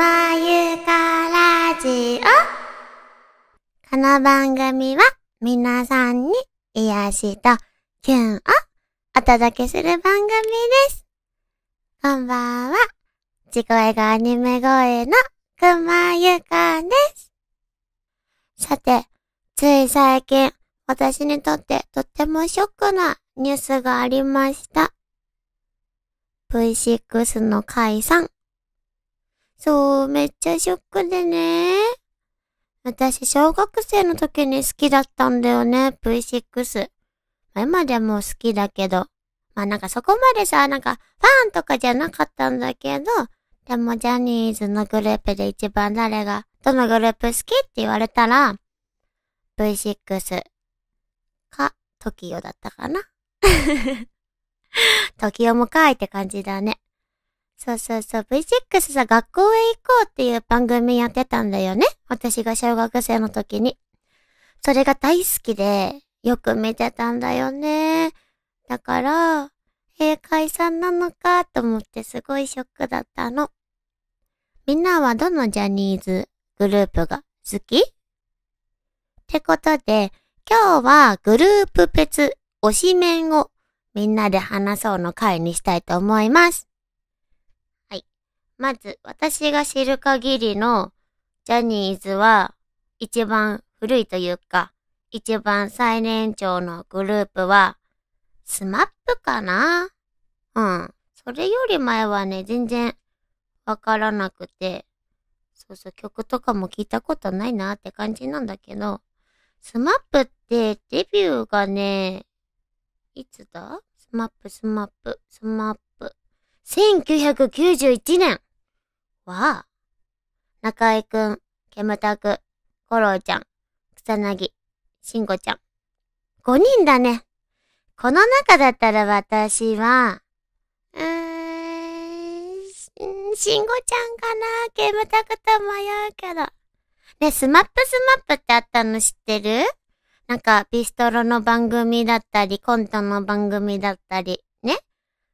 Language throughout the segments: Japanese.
まゆかラジオ。この番組は皆さんに癒しとキュンをお届けする番組です。こんばんは。地声がアニメ声のくまゆかです。さて、つい最近、私にとってとってもショックなニュースがありました。V6 の解散。そう、めっちゃショックでね。私、小学生の時に好きだったんだよね、V6。今でも好きだけど。まあなんかそこまでさ、なんかファンとかじゃなかったんだけど、でもジャニーズのグループで一番誰が、どのグループ好きって言われたら、V6 か、TOKIO だったかな。TOKIO もかいって感じだね。そうそうそう、V6 さ、学校へ行こうっていう番組やってたんだよね。私が小学生の時に。それが大好きで、よく見てたんだよね。だから、えー、解散なのかと思ってすごいショックだったの。みんなはどのジャニーズグループが好き？ってことで、今日はグループ別推しメンをみんなで話そうの回にしたいと思います。まず、私が知る限りのジャニーズは、一番古いというか、一番最年長のグループは、スマップかな？うん。それより前はね、全然わからなくて、そうそう、曲とかも聞いたことないなって感じなんだけど、スマップってデビューがね、いつだ？スマップ、スマップ、スマップ。1991年は、中居くん、キムタク、ゴロちゃん、草薙、しんごちゃん。5人だね。この中だったら私は、うーん、しんごちゃんかなキムタクと迷うけど。ね、スマップスマップってあったの知ってる？なんか、ビストロの番組だったり、コントの番組だったり、ね。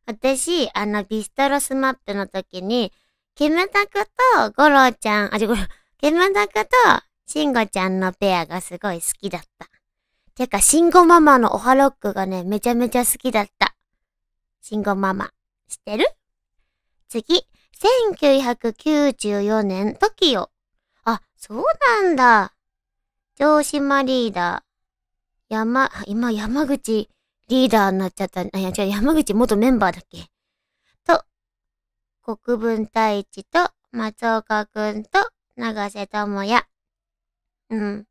私、あの、ビストロスマップの時に、キムタクとゴロちゃん、あ、じゃ、ゴロ、キムタクとシンゴちゃんのペアがすごい好きだった。てか、シンゴママのオハロックがね、めちゃめちゃ好きだった。シンゴママ、知ってる？次、1994年、TOKIO。あ、そうなんだ。城島リーダー。山、今山口リーダーになっちゃった。あ、いや、違う、山口元メンバーだっけ？国分太一と松岡くんと長瀬智也。うん。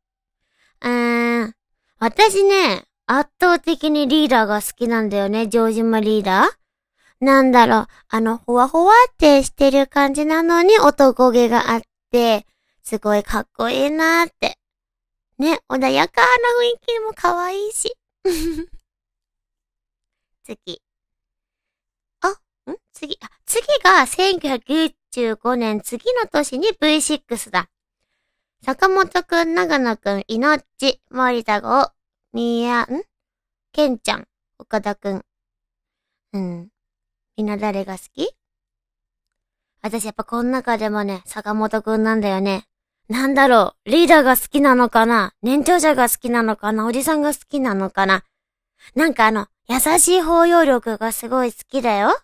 うーん。私ね、圧倒的にリーダーが好きなんだよね、城島リーダー。なんだろう、あの、ほわほわってしてる感じなのに男気があって、すごいかっこいいなーって。ね、穏やかな雰囲気も可愛いし。次。ん？次、あ、次が1995年次の年に V6 だ。坂本くん、長野くん、いのっち、森田郷、みや、ん？けんちゃん、岡田くん。うん。みんな誰が好き？私やっぱこの中でもね、坂本くんなんだよね。なんだろう、リーダーが好きなのかな？年長者が好きなのかな？おじさんが好きなのかな？なんかあの、優しい包容力がすごい好きだよ。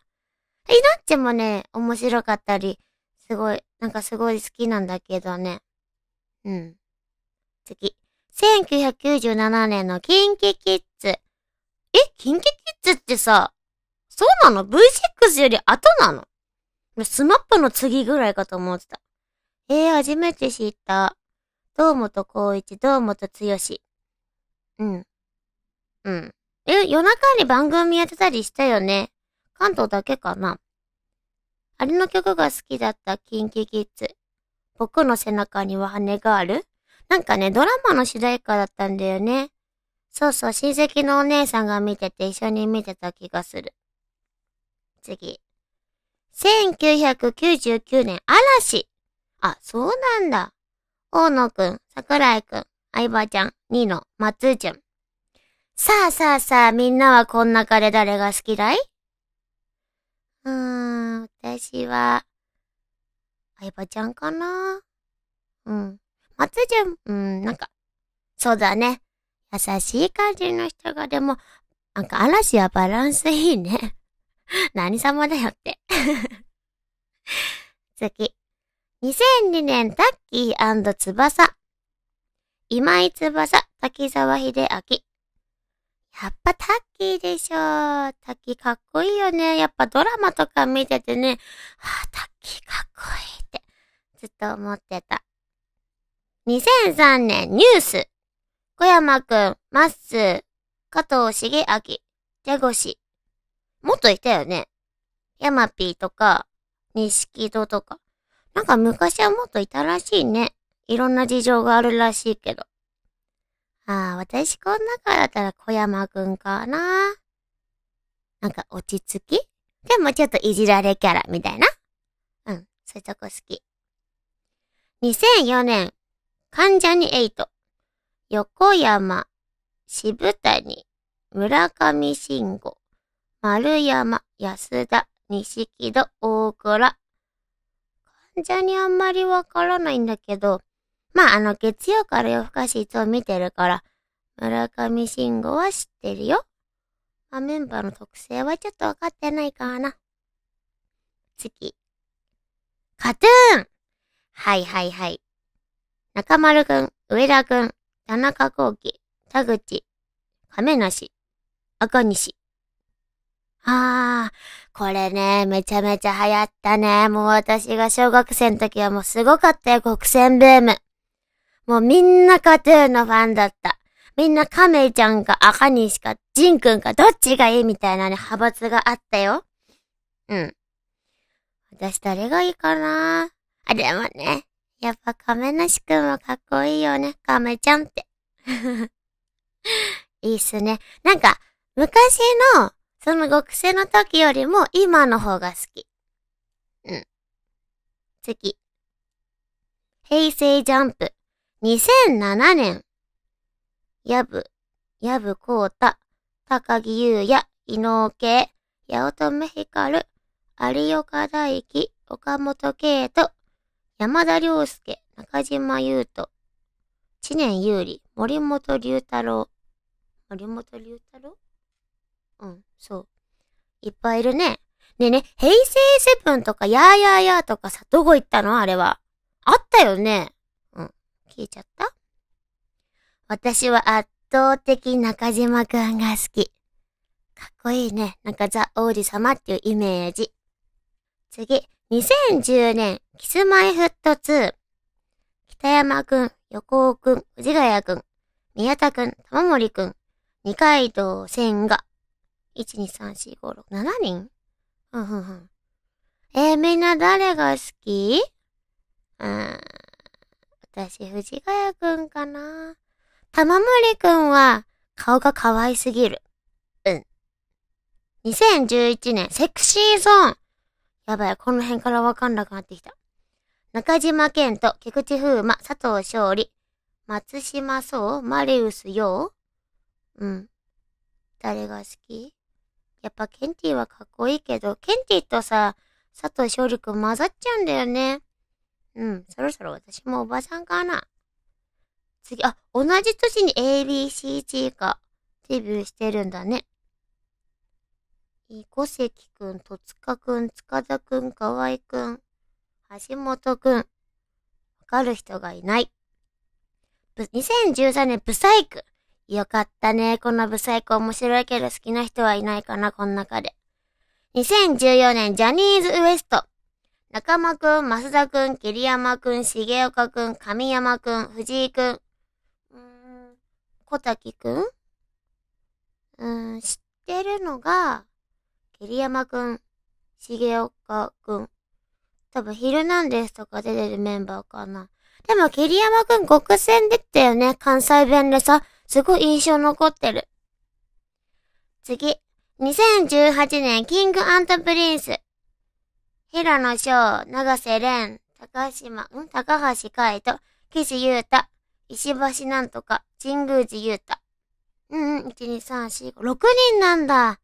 イノッチもね、面白かったり、すごい、なんかすごい好きなんだけどね。うん。次。1997年のキンキキッズ。え、キンキキッズってさ、そうなの ?V6 より後なの？スマップの次ぐらいかと思ってた。えー、初めて知った。堂本光一、堂本剛。うん。うん。え、夜中に番組やってたりしたよね？関東だけかなあれの曲が好きだったキンキキッズ。僕の背中には羽がある？なんかね、ドラマの主題歌だったんだよね。そうそう、親戚のお姉さんが見てて一緒に見てた気がする。次。1999年、嵐。あ、そうなんだ。大野くん、桜井くん、相葉ちゃん、ニノ、松潤。さあさあさあ、みんなはこん中で誰が好きだい、私は、相葉ちゃんかな？うん。松潤、うん、なんか、そうだね。優しい感じの人が、でも、なんか嵐はバランスいいね。何様だよって。次。2002年タッキー翼。今井翼、滝沢秀明。やっぱタッキーでしょ。タッキーかっこいいよね。やっぱドラマとか見ててね、はあ、タッキーかっこいいってずっと思ってた。2003年ニュース。小山くん、まっすー、加藤茂明、ジャゴシ。もっといたよね。ヤマピーとか、錦戸とか。なんか昔はもっといたらしいね。いろんな事情があるらしいけど。ああ、私こん中だったら小山くんかな。なんか落ち着き？でもちょっといじられキャラみたいな？うん、そういうとこ好き。2004年、関ジャニエイト、横山、渋谷、村上信五、丸山、安田、錦戸、大倉。関ジャニあんまりわからないんだけど、まあ、あの、月曜から夜更かしいつも見てるから、村上信五は知ってるよ。まあ、メンバーの特性はちょっとわかってないかな。次。カトゥーンはいはいはい。中丸くん、上田くん、田中幸喜、田口、亀梨、赤西。ああ、これね、めちゃめちゃ流行ったね。もう私が小学生の時はもうすごかったよ、国選ブーム。もうみんなカトゥーンのファンだった。みんな亀ちゃんか赤西かジンくんかどっちがいいみたいなね、派閥があったよ。うん。私誰がいいかなあ、でもね、やっぱ亀梨くんはかっこいいよね、亀ちゃんって。いいっすね。なんか、昔の、その極戦の時よりも今の方が好き。うん。次。平成ジャンプ。2007年。やぶ、やぶこうた、高木優也、伊能慶、八乙女光、有岡大輝、岡本圭人、山田涼介、中島優斗、知念優里、森本龍太郎。森本龍太郎？うん、そう。いっぱいいるね。ねえね、平成セブンとか、やーやーやーとかさ、どこ行ったの？あれは。あったよね。消えちゃった？私は圧倒的中島くんが好き。かっこいいね。なんかザ王子様っていうイメージ。次、2010年、キスマイフット2。北山くん、横尾くん、藤ヶ谷くん、宮田くん、玉森くん、二階堂千賀。1,2,3,4,5,6,7人？ふんふんふん。えー、みんな誰が好き？うん。私、藤ヶ谷くんかな。玉森くんは、顔が可愛すぎる。うん。2011年、セクシーゾーン。やばい、この辺からわかんなくなってきた。中島健人、菊池風磨、佐藤勝利、松島壮、マリウス陽うん。誰が好き？やっぱケンティはかっこいいけど、ケンティとさ、佐藤勝利くん混ざっちゃうんだよね。うん、そろそろ私もおばさんかな。次、あ、同じ年に ABCG がデビューしてるんだね。小関くん、戸塚くん、塚田くん、河合くん、橋本くん。わかる人がいない。2013年ブサイク。よかったね。このブサイク面白いけど好きな人はいないかな、この中で。2014年ジャニーズ WEST。中間くん、増田くん、桐山くん、重岡くん、神山くん、藤井くん。うーん、小滝くん？うーん、知ってるのが、桐山くん、重岡くん。多分、ヒルナンデスとか出てるメンバーかな。でも、桐山くん極戦できたよね。関西弁でさ、すごい印象残ってる。次。2018年、 King & Prince。平野紫耀、永瀬廉、高島、ん高橋海人、岸優太、石橋なんとか、神宮寺優太。うんうん、1、2、3、4、5、6人なんだ。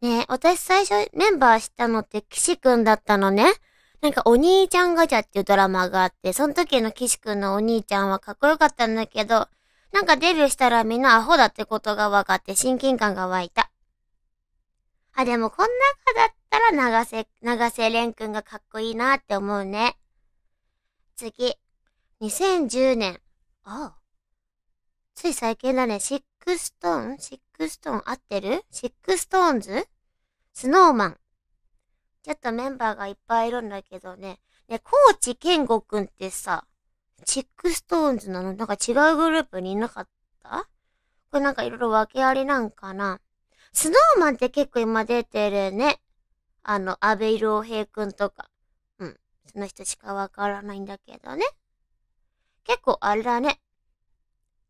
ねえ、私最初メンバー知ったのって岸くんだったのね。なんかお兄ちゃんガチャっていうドラマがあって、その時の岸くんのお兄ちゃんはかっこよかったんだけど、なんかデビューしたらみんなアホだってことが分かって親近感が湧いた。あ、でもこん中だったら長瀬、長瀬廉くんがかっこいいなって思うね。次。2010年。ああ。つい最近だね。 SixTONE？SixTONE？合ってる？ SixTONES？Snow Man。ちょっとメンバーがいっぱいいるんだけどね。ね、コーチケンゴくんってさ、 SixTONES なの？なんか違うグループにいなかった？これなんかいろいろ訳ありなんかな？ Snow Man って結構今出てるね。あの、アベイルオヘイくんとか。うん。その人しかわからないんだけどね。結構あれだね。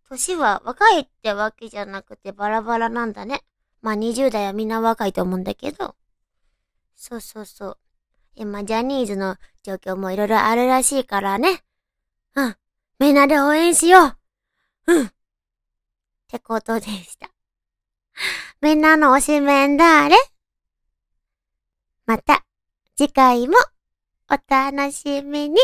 年は若いってわけじゃなくてバラバラなんだね。まあ20代はみんな若いと思うんだけど。そうそうそう。今、ジャニーズの状況もいろいろあるらしいからね。うん。みんなで応援しよう。うん。ってことでした。みんなの推しメンだあれまた、次回もお楽しみに。